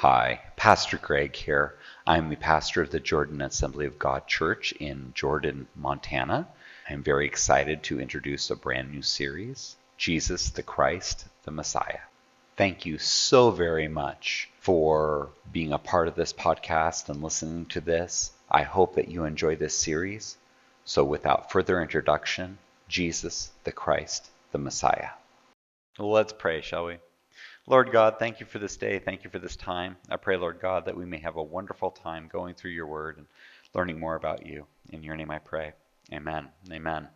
Hi, Pastor Greg here. I'm the pastor of the Jordan Assembly of God Church in Jordan, Montana. I'm very excited to introduce a brand new series Jesus the Christ, the Messiah. Thank you so very much for being a part of this podcast and listening to this. I hope that you enjoy this series. So, without further introduction, Jesus the Christ, the Messiah. Let's pray, shall we? Lord God, thank you for this day. Thank you for this time. I pray, Lord God, that we may have a wonderful time going through your word and learning more about you. In your name I pray. Amen. Amen.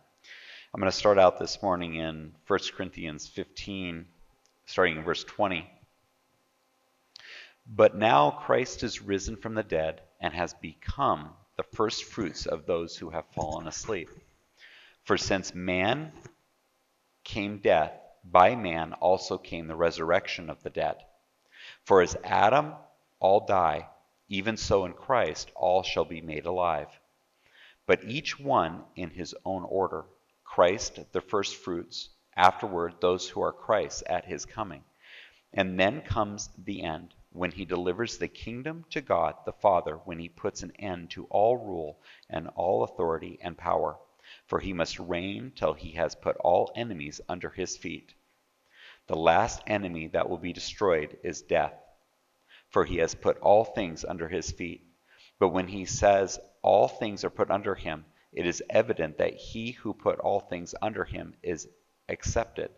I'm going to start out this morning in 1 Corinthians 15, starting in verse 20. But now Christ is risen from the dead and has become the first fruits of those who have fallen asleep. For since man came death, by man also came the resurrection of the dead. For as Adam all die, even so in Christ all shall be made alive. But each one in his own order Christ the first fruits, afterward those who are Christ at his coming. And then comes the end, when he delivers the kingdom to God the Father, when he puts an end to all rule and all authority and power for he must reign till he has put all enemies under his feet. The last enemy that will be destroyed is death, for he has put all things under his feet. But when he says all things are put under him, it is evident that he who put all things under him is accepted.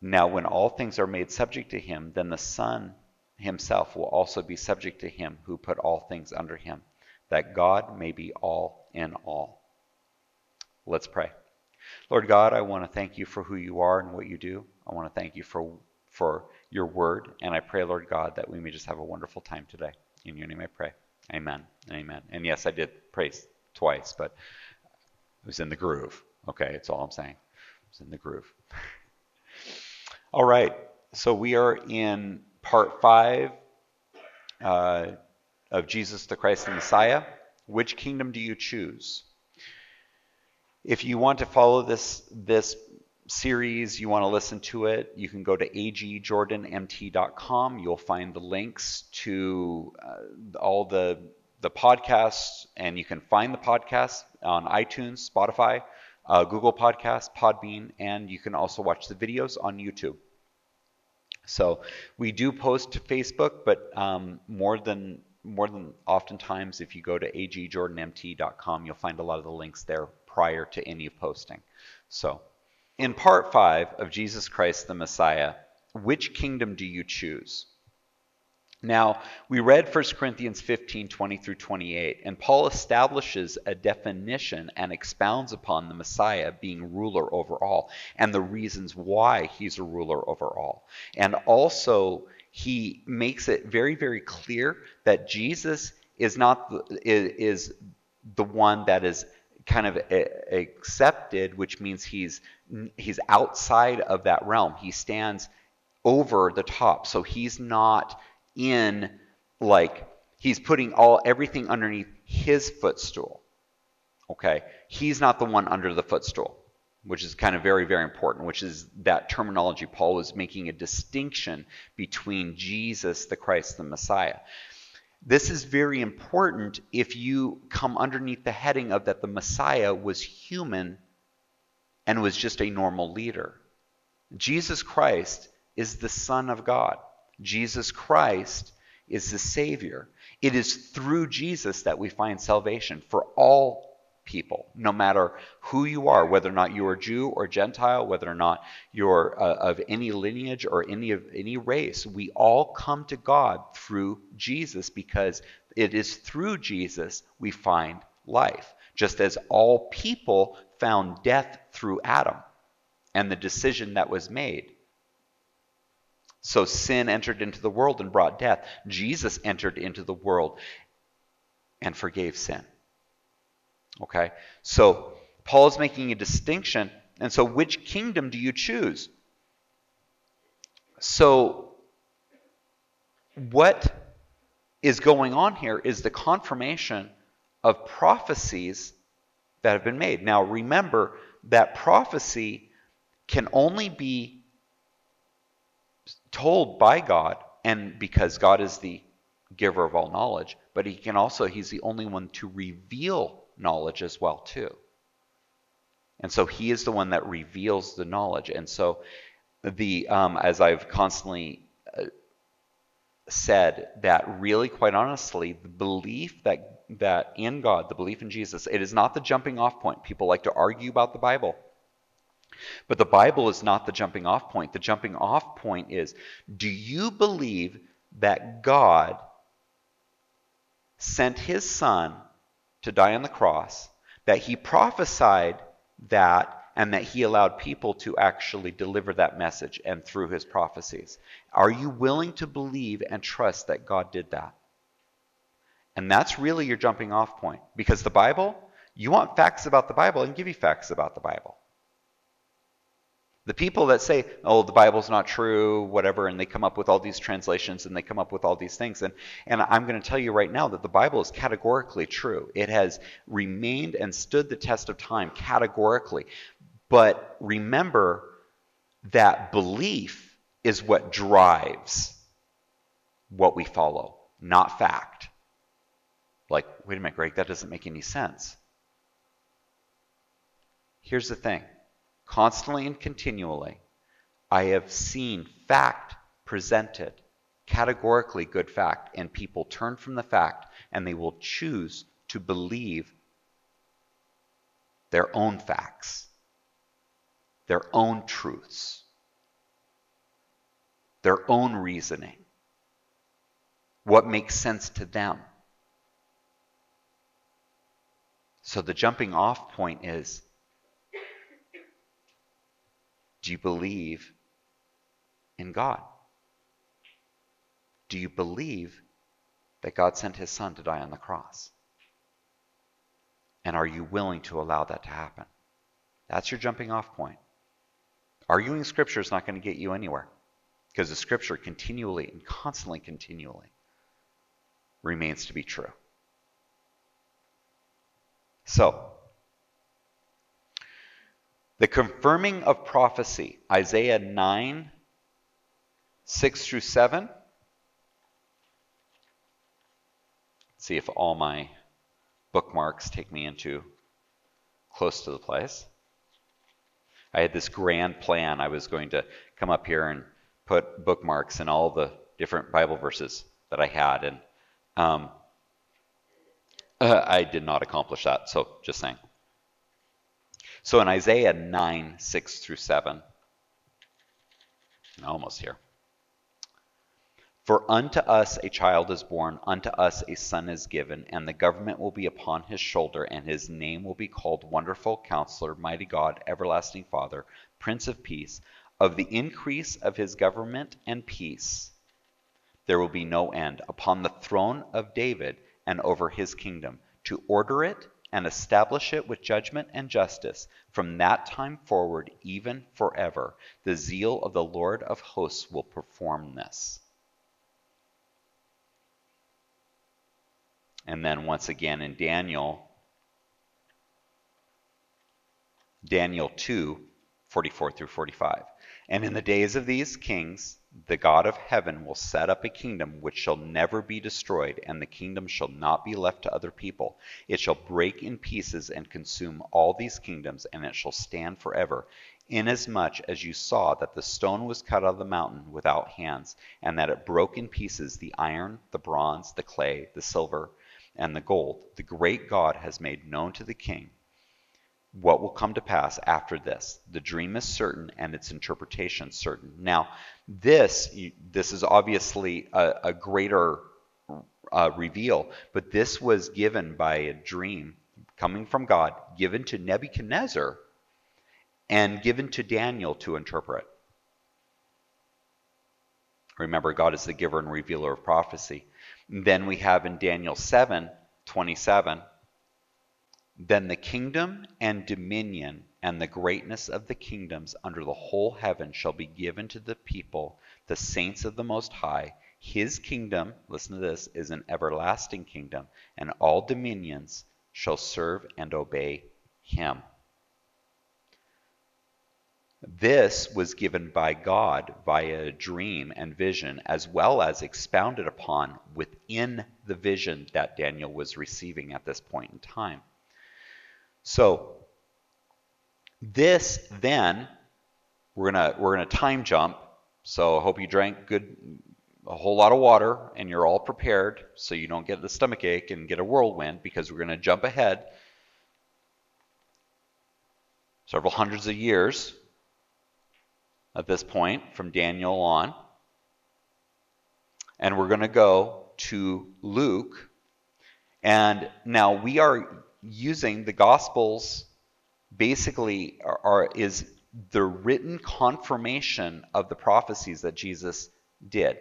Now, when all things are made subject to him, then the Son himself will also be subject to him who put all things under him, that God may be all in all. Let's pray. Lord God, I want to thank you for who you are and what you do. I want to thank you for, for your word. And I pray, Lord God, that we may just have a wonderful time today. In your name I pray. Amen. Amen. And yes, I did praise twice, but it was in the groove. Okay, it's all I'm saying. It was in the groove. all right. So we are in part five uh, of Jesus the Christ the Messiah. Which kingdom do you choose? If you want to follow this this series, you want to listen to it, you can go to agjordanmt.com. You'll find the links to uh, all the the podcasts, and you can find the podcasts on iTunes, Spotify, uh, Google Podcasts, Podbean, and you can also watch the videos on YouTube. So we do post to Facebook, but um, more than more than oftentimes, if you go to agjordanmt.com, you'll find a lot of the links there prior to any posting. So, in part five of Jesus Christ the Messiah, which kingdom do you choose? Now, we read 1 Corinthians 15 20 through 28, and Paul establishes a definition and expounds upon the Messiah being ruler over all and the reasons why he's a ruler over all. And also, he makes it very, very clear that Jesus is not the, is the one that is kind of accepted, which means he's he's outside of that realm. He stands over the top, so he's not in like he's putting all everything underneath his footstool. Okay, he's not the one under the footstool which is kind of very, very important, which is that terminology. Paul was making a distinction between Jesus, the Christ, the Messiah. This is very important if you come underneath the heading of that the Messiah was human and was just a normal leader. Jesus Christ is the Son of God. Jesus Christ is the Savior. It is through Jesus that we find salvation for all people, no matter who you are, whether or not you are Jew or Gentile, whether or not you're uh, of any lineage or any of any race. We all come to God through Jesus because it is through Jesus we find life. Just as all people found death through Adam and the decision that was made. So sin entered into the world and brought death. Jesus entered into the world and forgave sin. Okay? So Paul is making a distinction. And so, which kingdom do you choose? So, what is going on here is the confirmation of prophecies that have been made. Now, remember that prophecy can only be told by God and because God is the giver of all knowledge, but he can also, he's the only one to reveal knowledge as well, too. And so he is the one that reveals the knowledge. And so the, um, as I've constantly uh, said, that really, quite honestly, the belief that that in God, the belief in Jesus, it is not the jumping off point. People like to argue about the Bible. But the Bible is not the jumping off point. The jumping off point is do you believe that God sent his son to die on the cross, that he prophesied that, and that he allowed people to actually deliver that message and through his prophecies. Are you willing to believe and trust that God did that? And that's really your jumping off point. Because the Bible, you want facts about the Bible, and give you facts about the Bible. The people that say, oh, the Bible's not true, whatever, and they come up with all these translations and they come up with all these things. And, and I'm going to tell you right now that the Bible is categorically true. It has remained and stood the test of time categorically. But remember that belief is what drives what we follow, not fact. Like, wait a minute, Greg, that doesn't make any sense. Here's the thing constantly and continually, I have seen fact presented, categorically good fact, and people turn from the fact and they will choose to believe their own facts, their own truths, their own reasoning, what makes sense to them. So the jumping off point is do you believe in God? Do you believe that God sent his son to die on the cross? And are you willing to allow that to happen? That's your jumping off point. Arguing scripture is not going to get you anywhere because the scripture continually and constantly, continually remains to be true. So, the confirming of prophecy, Isaiah 9, 6 through 7. Let's see if all my bookmarks take me into close to the place. I had this grand plan. I was going to come up here and put bookmarks in all the different Bible verses that I had, and um, uh, I did not accomplish that. So, just saying. So in Isaiah 9, 6 through 7, almost here. For unto us a child is born, unto us a son is given, and the government will be upon his shoulder, and his name will be called Wonderful Counselor, Mighty God, Everlasting Father, Prince of Peace. Of the increase of his government and peace there will be no end upon the throne of David and over his kingdom, to order it and establish it with judgment and justice from that time forward, even forever. The zeal of the Lord of hosts will perform this. And then once again in Daniel, Daniel 2, 44 through 45. And in the days of these kings, the God of heaven will set up a kingdom which shall never be destroyed, and the kingdom shall not be left to other people. It shall break in pieces and consume all these kingdoms, and it shall stand forever. Inasmuch as you saw that the stone was cut out of the mountain without hands, and that it broke in pieces the iron, the bronze, the clay, the silver, and the gold, the great God has made known to the king what will come to pass after this. The dream is certain and its interpretation certain. Now, this this is obviously a, a greater uh, reveal, but this was given by a dream coming from God, given to Nebuchadnezzar, and given to Daniel to interpret. Remember, God is the giver and revealer of prophecy. then we have in Daniel 7 27 then the kingdom and dominion and the greatness of the kingdoms under the whole heaven shall be given to the people, the saints of the Most High. His kingdom, listen to this, is an everlasting kingdom, and all dominions shall serve and obey him. This was given by God via a dream and vision, as well as expounded upon within the vision that Daniel was receiving at this point in time. So, this then, we're gonna we're gonna time jump. So I hope you drank good a whole lot of water and you're all prepared so you don't get the stomach ache and get a whirlwind because we're gonna jump ahead several hundreds of years at this point from Daniel on. And we're going to go to Luke. And now we are using the Gospels basically are, are, is the written confirmation of the prophecies that Jesus did.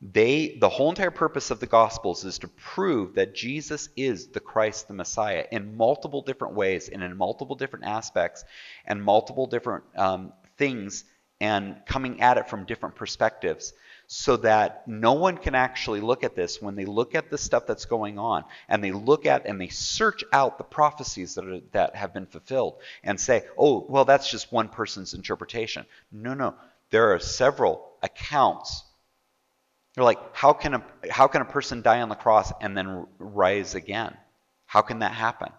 They the whole entire purpose of the gospels is to prove that Jesus is the Christ the Messiah in multiple different ways and in multiple different aspects and multiple different um, things and coming at it from different perspectives so that no one can actually look at this when they look at the stuff that's going on and they look at and they search out the prophecies that, are, that have been fulfilled and say, oh, well, that's just one person's interpretation. No, no. There are several accounts. They're like, how can a, how can a person die on the cross and then rise again? How can that happen?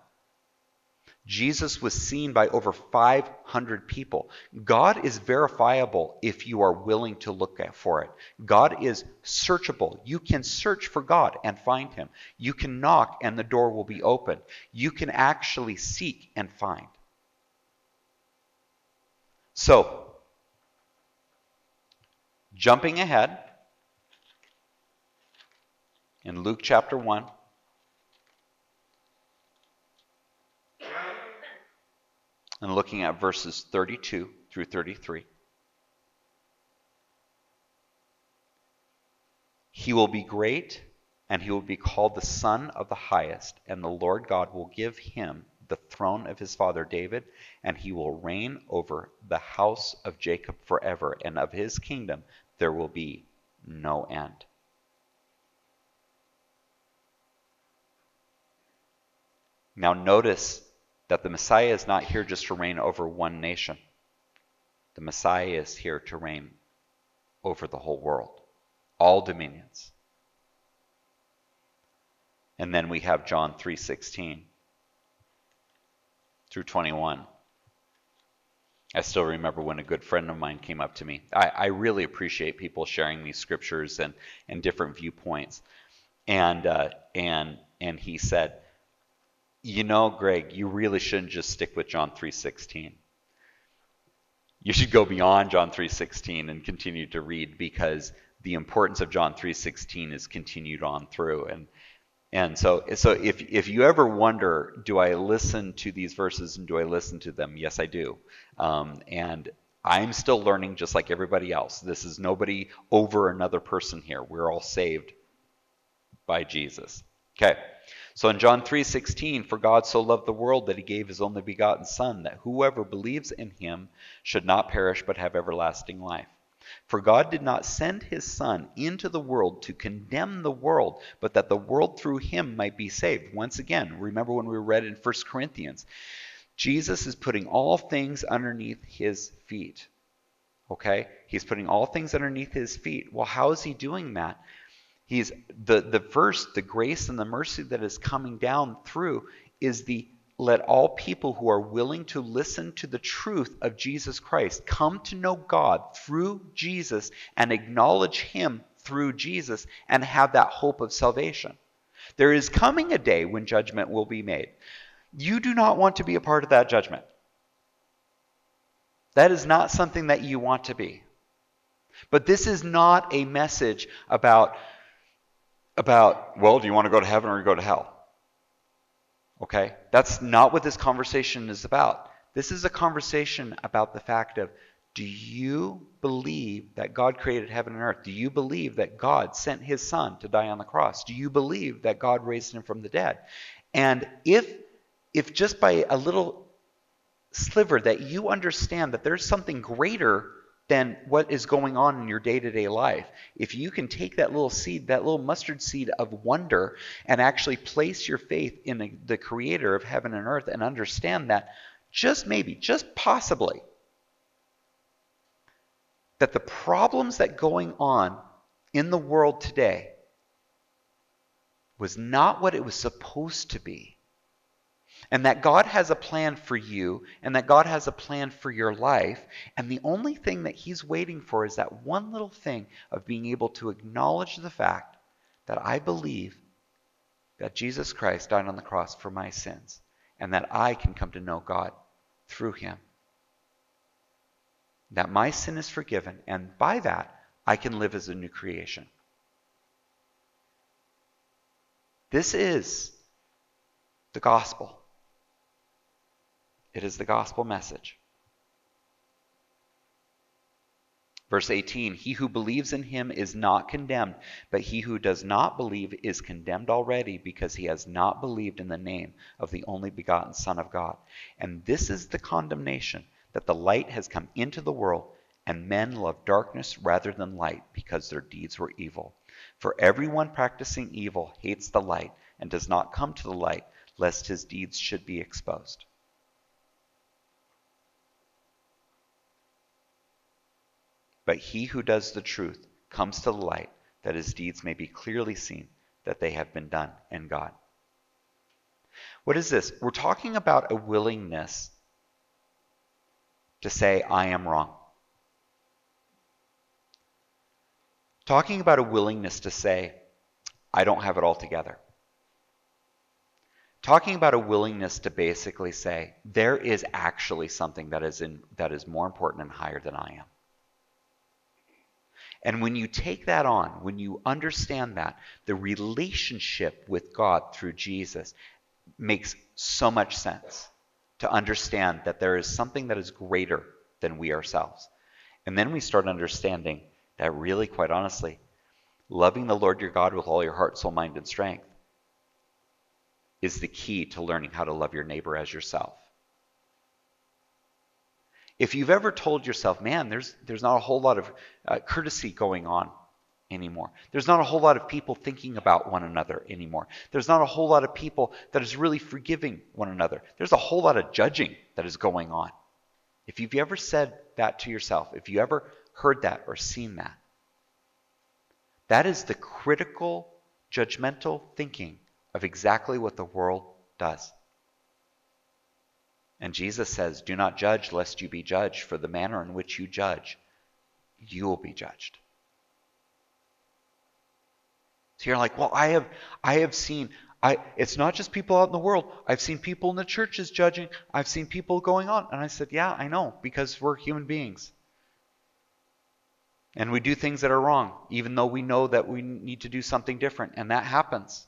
Jesus was seen by over 500 people. God is verifiable if you are willing to look for it. God is searchable. You can search for God and find him. You can knock and the door will be open. You can actually seek and find. So, jumping ahead in Luke chapter 1. And looking at verses 32 through 33. He will be great, and he will be called the Son of the Highest, and the Lord God will give him the throne of his father David, and he will reign over the house of Jacob forever, and of his kingdom there will be no end. Now, notice that the Messiah is not here just to reign over one nation. The Messiah is here to reign over the whole world, all dominions. And then we have John 3:16 through 21. I still remember when a good friend of mine came up to me. I, I really appreciate people sharing these scriptures and, and different viewpoints. And, uh, and, and he said, you know, Greg, you really shouldn't just stick with John 3:16. You should go beyond John 3:16 and continue to read because the importance of John 3:16 is continued on through and and so so if if you ever wonder, do I listen to these verses and do I listen to them? Yes, I do. Um, and I'm still learning just like everybody else. This is nobody over another person here. We're all saved by Jesus. Okay. So in John 3:16, for God so loved the world that he gave his only begotten son that whoever believes in him should not perish but have everlasting life. For God did not send his son into the world to condemn the world, but that the world through him might be saved. Once again, remember when we read in 1 Corinthians, Jesus is putting all things underneath his feet. Okay? He's putting all things underneath his feet. Well, how is he doing that? He's the, the verse, the grace and the mercy that is coming down through is the let all people who are willing to listen to the truth of Jesus Christ come to know God through Jesus and acknowledge Him through Jesus and have that hope of salvation. There is coming a day when judgment will be made. You do not want to be a part of that judgment. That is not something that you want to be. But this is not a message about about, well, do you want to go to heaven or go to hell? Okay? That's not what this conversation is about. This is a conversation about the fact of do you believe that God created heaven and earth? Do you believe that God sent his son to die on the cross? Do you believe that God raised him from the dead? And if if just by a little sliver that you understand that there's something greater than what is going on in your day to day life. If you can take that little seed, that little mustard seed of wonder, and actually place your faith in the, the creator of heaven and earth and understand that just maybe, just possibly, that the problems that going on in the world today was not what it was supposed to be. And that God has a plan for you, and that God has a plan for your life. And the only thing that He's waiting for is that one little thing of being able to acknowledge the fact that I believe that Jesus Christ died on the cross for my sins, and that I can come to know God through Him. That my sin is forgiven, and by that, I can live as a new creation. This is the gospel. It is the gospel message. Verse 18 He who believes in him is not condemned, but he who does not believe is condemned already because he has not believed in the name of the only begotten Son of God. And this is the condemnation that the light has come into the world, and men love darkness rather than light because their deeds were evil. For everyone practicing evil hates the light and does not come to the light, lest his deeds should be exposed. But he who does the truth comes to the light, that his deeds may be clearly seen that they have been done in God. What is this? We're talking about a willingness to say, I am wrong. Talking about a willingness to say, I don't have it all together. Talking about a willingness to basically say, there is actually something that is, in, that is more important and higher than I am. And when you take that on, when you understand that, the relationship with God through Jesus makes so much sense to understand that there is something that is greater than we ourselves. And then we start understanding that really, quite honestly, loving the Lord your God with all your heart, soul, mind, and strength is the key to learning how to love your neighbor as yourself. If you've ever told yourself, man, there's, there's not a whole lot of uh, courtesy going on anymore. There's not a whole lot of people thinking about one another anymore. There's not a whole lot of people that is really forgiving one another. There's a whole lot of judging that is going on. If you've ever said that to yourself, if you ever heard that or seen that. That is the critical, judgmental thinking of exactly what the world does. And Jesus says, Do not judge lest you be judged, for the manner in which you judge, you will be judged. So you're like, well, I have I have seen I it's not just people out in the world. I've seen people in the churches judging. I've seen people going on. And I said, Yeah, I know, because we're human beings. And we do things that are wrong, even though we know that we need to do something different. And that happens.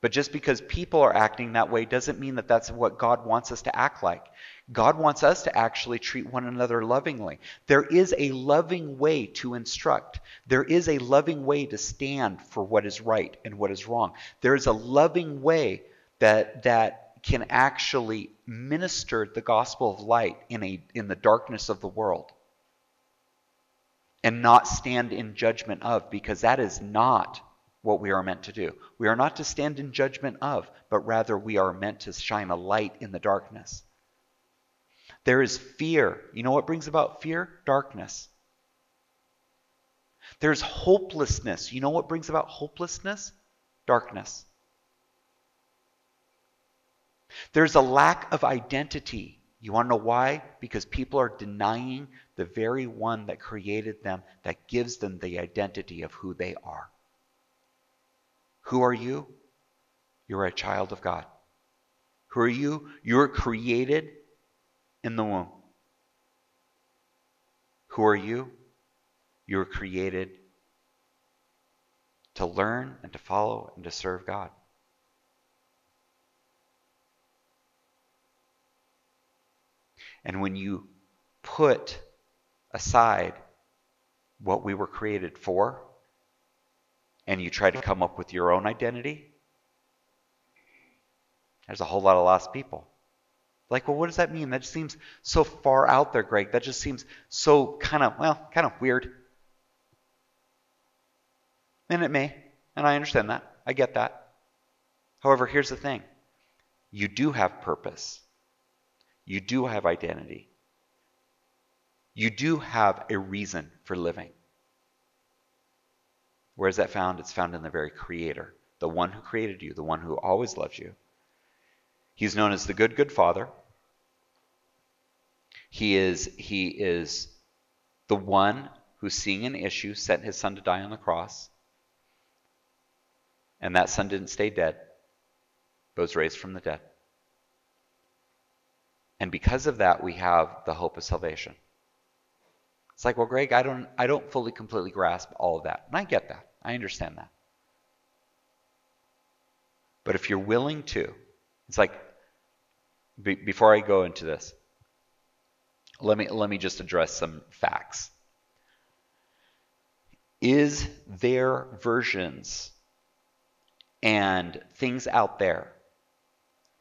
But just because people are acting that way doesn't mean that that's what God wants us to act like. God wants us to actually treat one another lovingly. There is a loving way to instruct. There is a loving way to stand for what is right and what is wrong. There is a loving way that that can actually minister the gospel of light in a in the darkness of the world and not stand in judgment of, because that is not what we are meant to do. We are not to stand in judgment of, but rather we are meant to shine a light in the darkness. There is fear. You know what brings about fear? Darkness. There's hopelessness. You know what brings about hopelessness? Darkness. There's a lack of identity. You want to know why? Because people are denying the very one that created them, that gives them the identity of who they are. Who are you? You're a child of God. Who are you? You're created in the womb. Who are you? You're created to learn and to follow and to serve God. And when you put aside what we were created for and you try to come up with your own identity, there's a whole lot of lost people. Like, well, what does that mean? That just seems so far out there, Greg. That just seems so kind of, well, kind of weird. And it may, and I understand that. I get that. However, here's the thing you do have purpose, you do have identity. You do have a reason for living. Where is that found? It's found in the very Creator, the one who created you, the one who always loves you. He's known as the good, good Father. He is, he is the one who, seeing an issue, sent his son to die on the cross. And that son didn't stay dead, but was raised from the dead. And because of that, we have the hope of salvation. It's like, well, Greg, I don't, I don't fully, completely grasp all of that. And I get that. I understand that. But if you're willing to, it's like, be, before I go into this, let me, let me just address some facts. Is there versions and things out there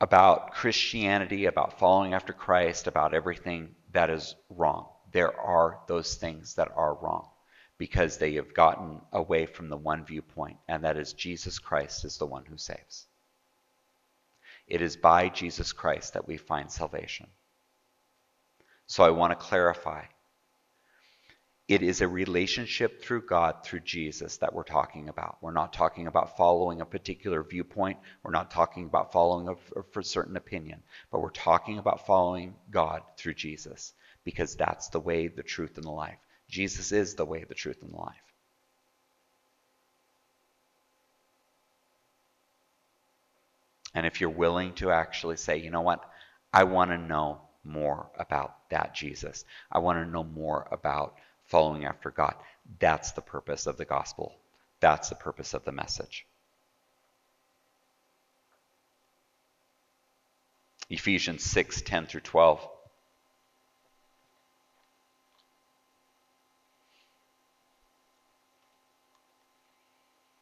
about Christianity, about following after Christ, about everything that is wrong? There are those things that are wrong because they have gotten away from the one viewpoint, and that is Jesus Christ is the one who saves. It is by Jesus Christ that we find salvation. So I want to clarify. It is a relationship through God, through Jesus, that we're talking about. We're not talking about following a particular viewpoint. We're not talking about following a, for certain opinion. But we're talking about following God through Jesus because that's the way, the truth, and the life. Jesus is the way, the truth, and the life. And if you're willing to actually say, you know what, I want to know more about that Jesus. I want to know more about following after God. That's the purpose of the gospel. That's the purpose of the message. Ephesians 6 10 through 12.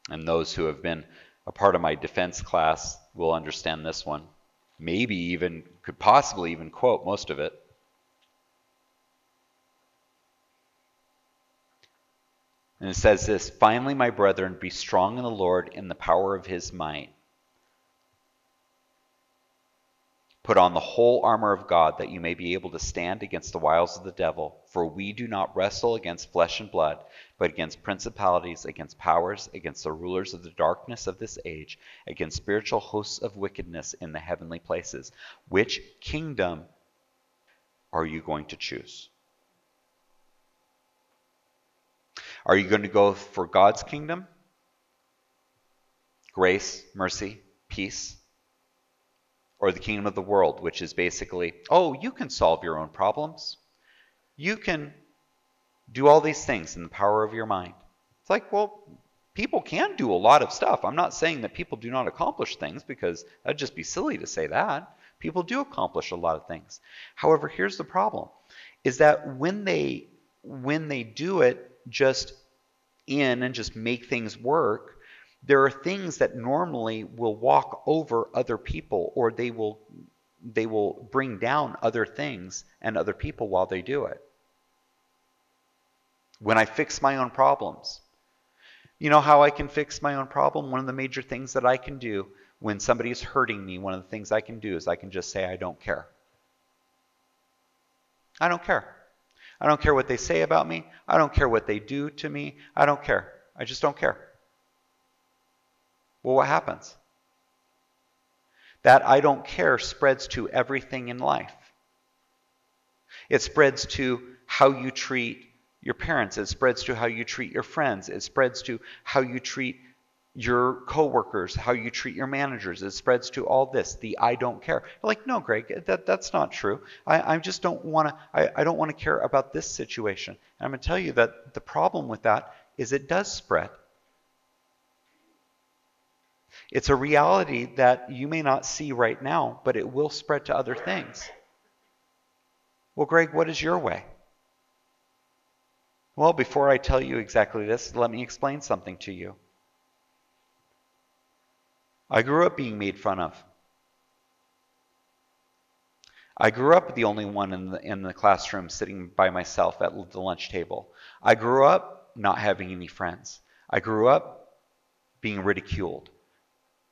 And those who have been a part of my defense class will understand this one maybe even could possibly even quote most of it. And it says this Finally, my brethren, be strong in the Lord in the power of his might. Put on the whole armor of God that you may be able to stand against the wiles of the devil. For we do not wrestle against flesh and blood, but against principalities, against powers, against the rulers of the darkness of this age, against spiritual hosts of wickedness in the heavenly places. Which kingdom are you going to choose? Are you going to go for God's kingdom? Grace, mercy, peace? Or the kingdom of the world, which is basically, oh, you can solve your own problems. You can do all these things in the power of your mind. It's like, well, people can do a lot of stuff. I'm not saying that people do not accomplish things because that'd just be silly to say that. People do accomplish a lot of things. However, here's the problem is that when they when they do it just in and just make things work, there are things that normally will walk over other people or they will they will bring down other things and other people while they do it. When I fix my own problems, you know how I can fix my own problem? One of the major things that I can do when somebody is hurting me, one of the things I can do is I can just say, I don't care. I don't care. I don't care what they say about me. I don't care what they do to me. I don't care. I just don't care. Well, what happens? That I don't care spreads to everything in life. It spreads to how you treat your parents. It spreads to how you treat your friends. It spreads to how you treat your coworkers, how you treat your managers. It spreads to all this. The I don't care. Like, no, Greg, that, that's not true. I, I just don't want to. I, I don't want to care about this situation. And I'm going to tell you that the problem with that is it does spread. It's a reality that you may not see right now, but it will spread to other things. Well, Greg, what is your way? Well, before I tell you exactly this, let me explain something to you. I grew up being made fun of. I grew up the only one in the, in the classroom sitting by myself at the lunch table. I grew up not having any friends. I grew up being ridiculed.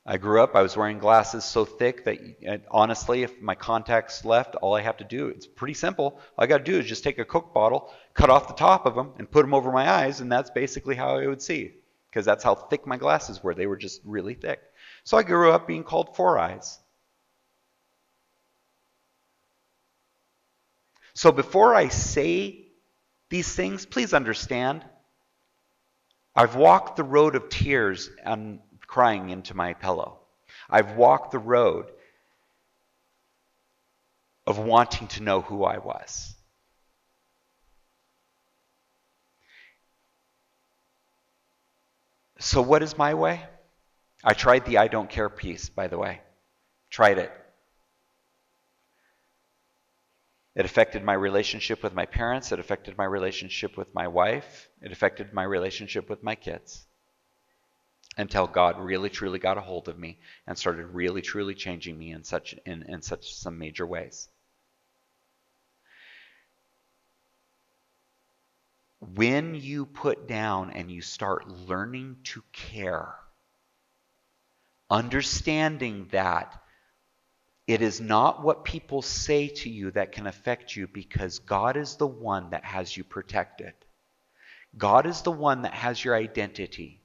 I grew up, I was wearing glasses so thick that uh, honestly, if my contacts left, all I have to do, it's pretty simple. All I got to do is just take a Coke bottle, cut off the top of them, and put them over my eyes, and that's basically how I would see. Because that's how thick my glasses were. They were just really thick. So I grew up being called Four Eyes. So before I say these things, please understand, I've walked the road of tears and crying into my pillow. I've walked the road of wanting to know who I was. So, what is my way? I tried the I don't care piece, by the way. Tried it. It affected my relationship with my parents. It affected my relationship with my wife. It affected my relationship with my kids until God really truly got a hold of me and started really truly changing me in such in, in such some major ways. When you put down and you start learning to care, understanding that it is not what people say to you that can affect you because God is the one that has you protected. God is the one that has your identity.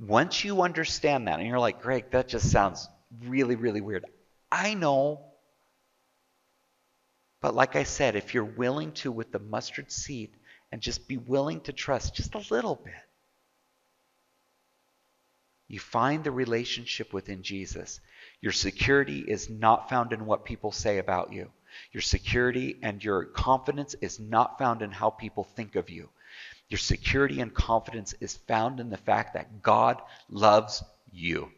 Once you understand that, and you're like, Greg, that just sounds really, really weird. I know. But like I said, if you're willing to, with the mustard seed, and just be willing to trust just a little bit, you find the relationship within Jesus. Your security is not found in what people say about you. Your security and your confidence is not found in how people think of you. Your security and confidence is found in the fact that God loves you.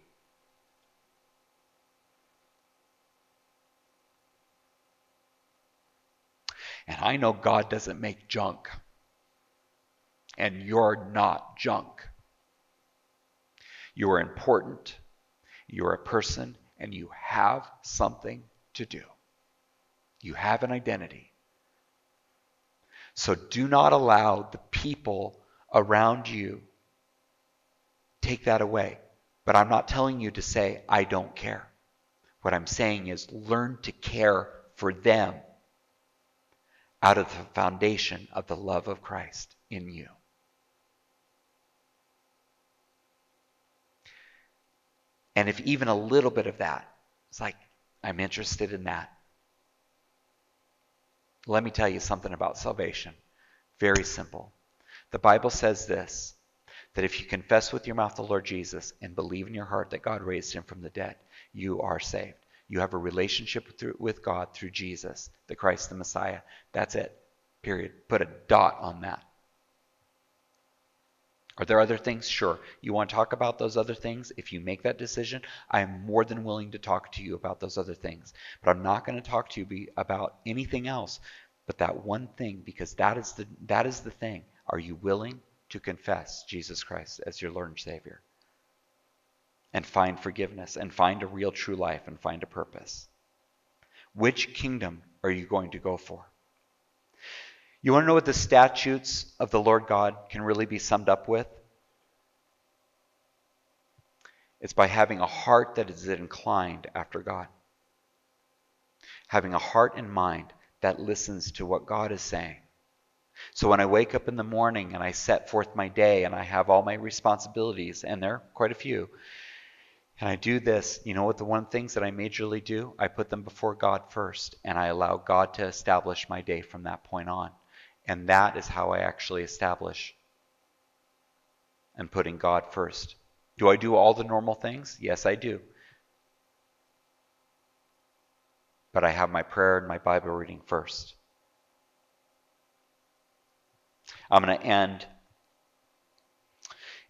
And I know God doesn't make junk. And you're not junk. You are important. You're a person, and you have something to do. You have an identity. So do not allow the people around you take that away. But I'm not telling you to say, I don't care. What I'm saying is learn to care for them out of the foundation of the love of Christ in you. And if even a little bit of that, it's like, I'm interested in that. Let me tell you something about salvation. Very simple. The Bible says this that if you confess with your mouth the Lord Jesus and believe in your heart that God raised him from the dead, you are saved. You have a relationship with God through Jesus, the Christ, the Messiah. That's it. Period. Put a dot on that. Are there other things? Sure. You want to talk about those other things? If you make that decision, I am more than willing to talk to you about those other things. But I'm not going to talk to you about anything else but that one thing because that is the that is the thing. Are you willing to confess Jesus Christ as your Lord and Savior? And find forgiveness and find a real true life and find a purpose. Which kingdom are you going to go for? You want to know what the statutes of the Lord God can really be summed up with? It's by having a heart that is inclined after God. Having a heart and mind that listens to what God is saying. So when I wake up in the morning and I set forth my day and I have all my responsibilities, and there are quite a few, and I do this, you know what the one things that I majorly do? I put them before God first, and I allow God to establish my day from that point on. And that is how I actually establish and putting God first. Do I do all the normal things? Yes, I do. But I have my prayer and my Bible reading first. I'm going to end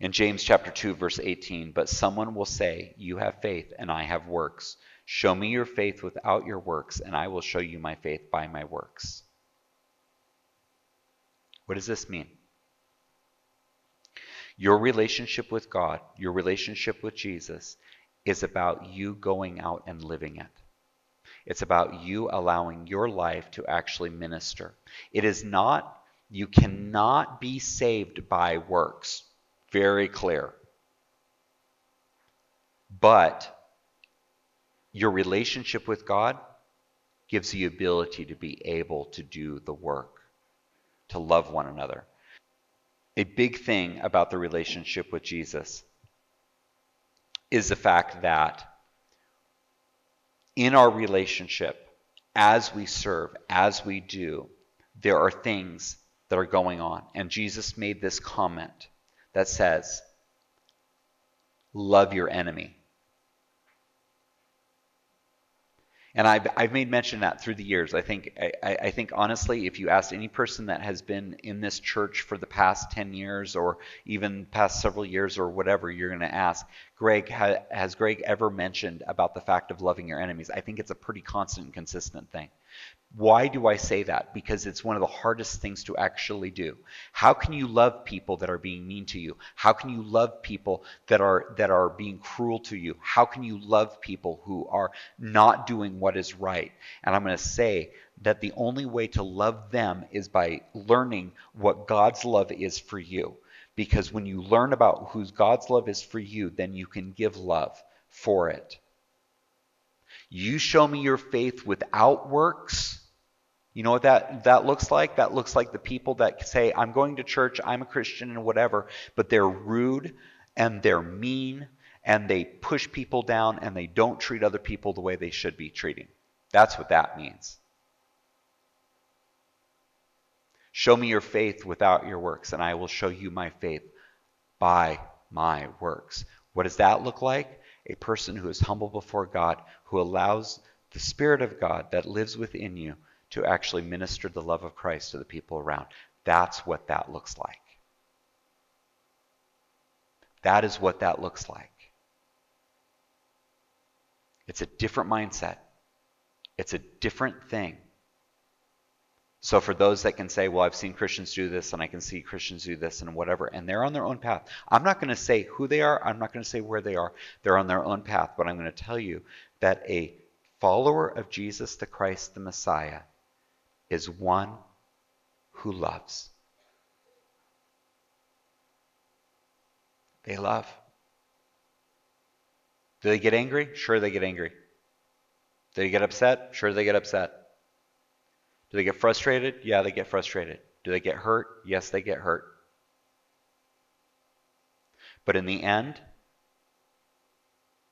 in James chapter 2 verse 18, but someone will say, "You have faith and I have works. Show me your faith without your works, and I will show you my faith by my works." What does this mean? Your relationship with God, your relationship with Jesus, is about you going out and living it. It's about you allowing your life to actually minister. It is not, you cannot be saved by works. Very clear. But your relationship with God gives you ability to be able to do the work, to love one another. A big thing about the relationship with Jesus is the fact that in our relationship, as we serve, as we do, there are things that are going on. And Jesus made this comment that says, Love your enemy. And I've, I've made mention of that through the years. I think I, I think honestly, if you ask any person that has been in this church for the past 10 years or even past several years or whatever, you're going to ask, Greg, ha, has Greg ever mentioned about the fact of loving your enemies? I think it's a pretty constant and consistent thing. Why do I say that? Because it's one of the hardest things to actually do. How can you love people that are being mean to you? How can you love people that are that are being cruel to you? How can you love people who are not doing what is right? And I'm going to say that the only way to love them is by learning what God's love is for you. Because when you learn about who God's love is for you, then you can give love for it. You show me your faith without works. You know what that, that looks like? That looks like the people that say, I'm going to church, I'm a Christian, and whatever, but they're rude and they're mean and they push people down and they don't treat other people the way they should be treating. That's what that means. Show me your faith without your works, and I will show you my faith by my works. What does that look like? A person who is humble before God, who allows the Spirit of God that lives within you to actually minister the love of Christ to the people around. That's what that looks like. That is what that looks like. It's a different mindset. It's a different thing. So for those that can say, well, I've seen Christians do this and I can see Christians do this and whatever, and they're on their own path. I'm not going to say who they are. I'm not going to say where they are. They're on their own path. But I'm going to tell you that a follower of Jesus the Christ, the Messiah, is one who loves. They love. Do they get angry? Sure, they get angry. Do they get upset? Sure, they get upset. Do they get frustrated? Yeah, they get frustrated. Do they get hurt? Yes, they get hurt. But in the end,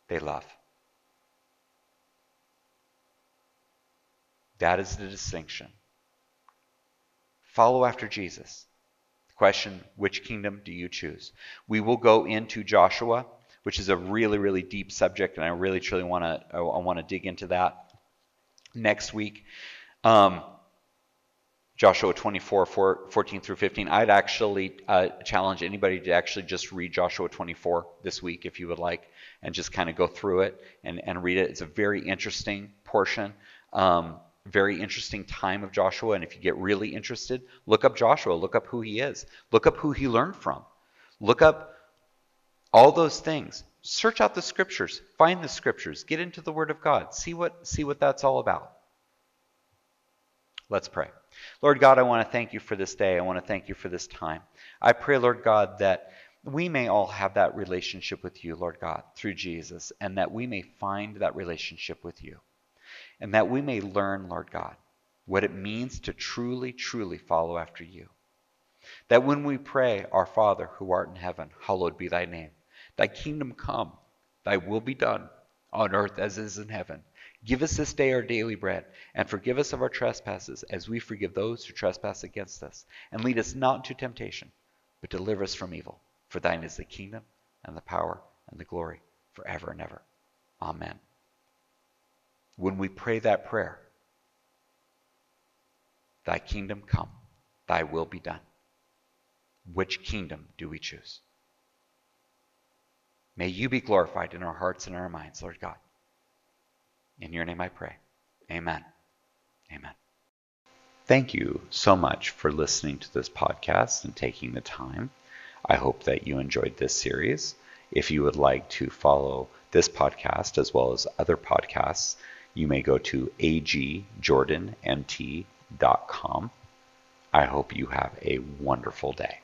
they love. That is the distinction. Follow after Jesus. The question which kingdom do you choose? We will go into Joshua, which is a really, really deep subject, and I really, truly want to I want to dig into that next week. Um, Joshua 24, 14 through 15. I'd actually uh, challenge anybody to actually just read Joshua 24 this week if you would like and just kind of go through it and, and read it. It's a very interesting portion, um, very interesting time of Joshua. And if you get really interested, look up Joshua, look up who he is, look up who he learned from, look up all those things. Search out the scriptures, find the scriptures, get into the Word of God, see what, see what that's all about. Let's pray. Lord God, I want to thank you for this day. I want to thank you for this time. I pray, Lord God, that we may all have that relationship with you, Lord God, through Jesus, and that we may find that relationship with you. And that we may learn, Lord God, what it means to truly, truly follow after you. That when we pray, Our Father who art in heaven, hallowed be thy name. Thy kingdom come, thy will be done, on earth as is in heaven. Give us this day our daily bread, and forgive us of our trespasses, as we forgive those who trespass against us. And lead us not into temptation, but deliver us from evil. For thine is the kingdom, and the power, and the glory, forever and ever. Amen. When we pray that prayer, Thy kingdom come, Thy will be done. Which kingdom do we choose? May you be glorified in our hearts and our minds, Lord God. In your name I pray. Amen. Amen. Thank you so much for listening to this podcast and taking the time. I hope that you enjoyed this series. If you would like to follow this podcast as well as other podcasts, you may go to agjordanmt.com. I hope you have a wonderful day.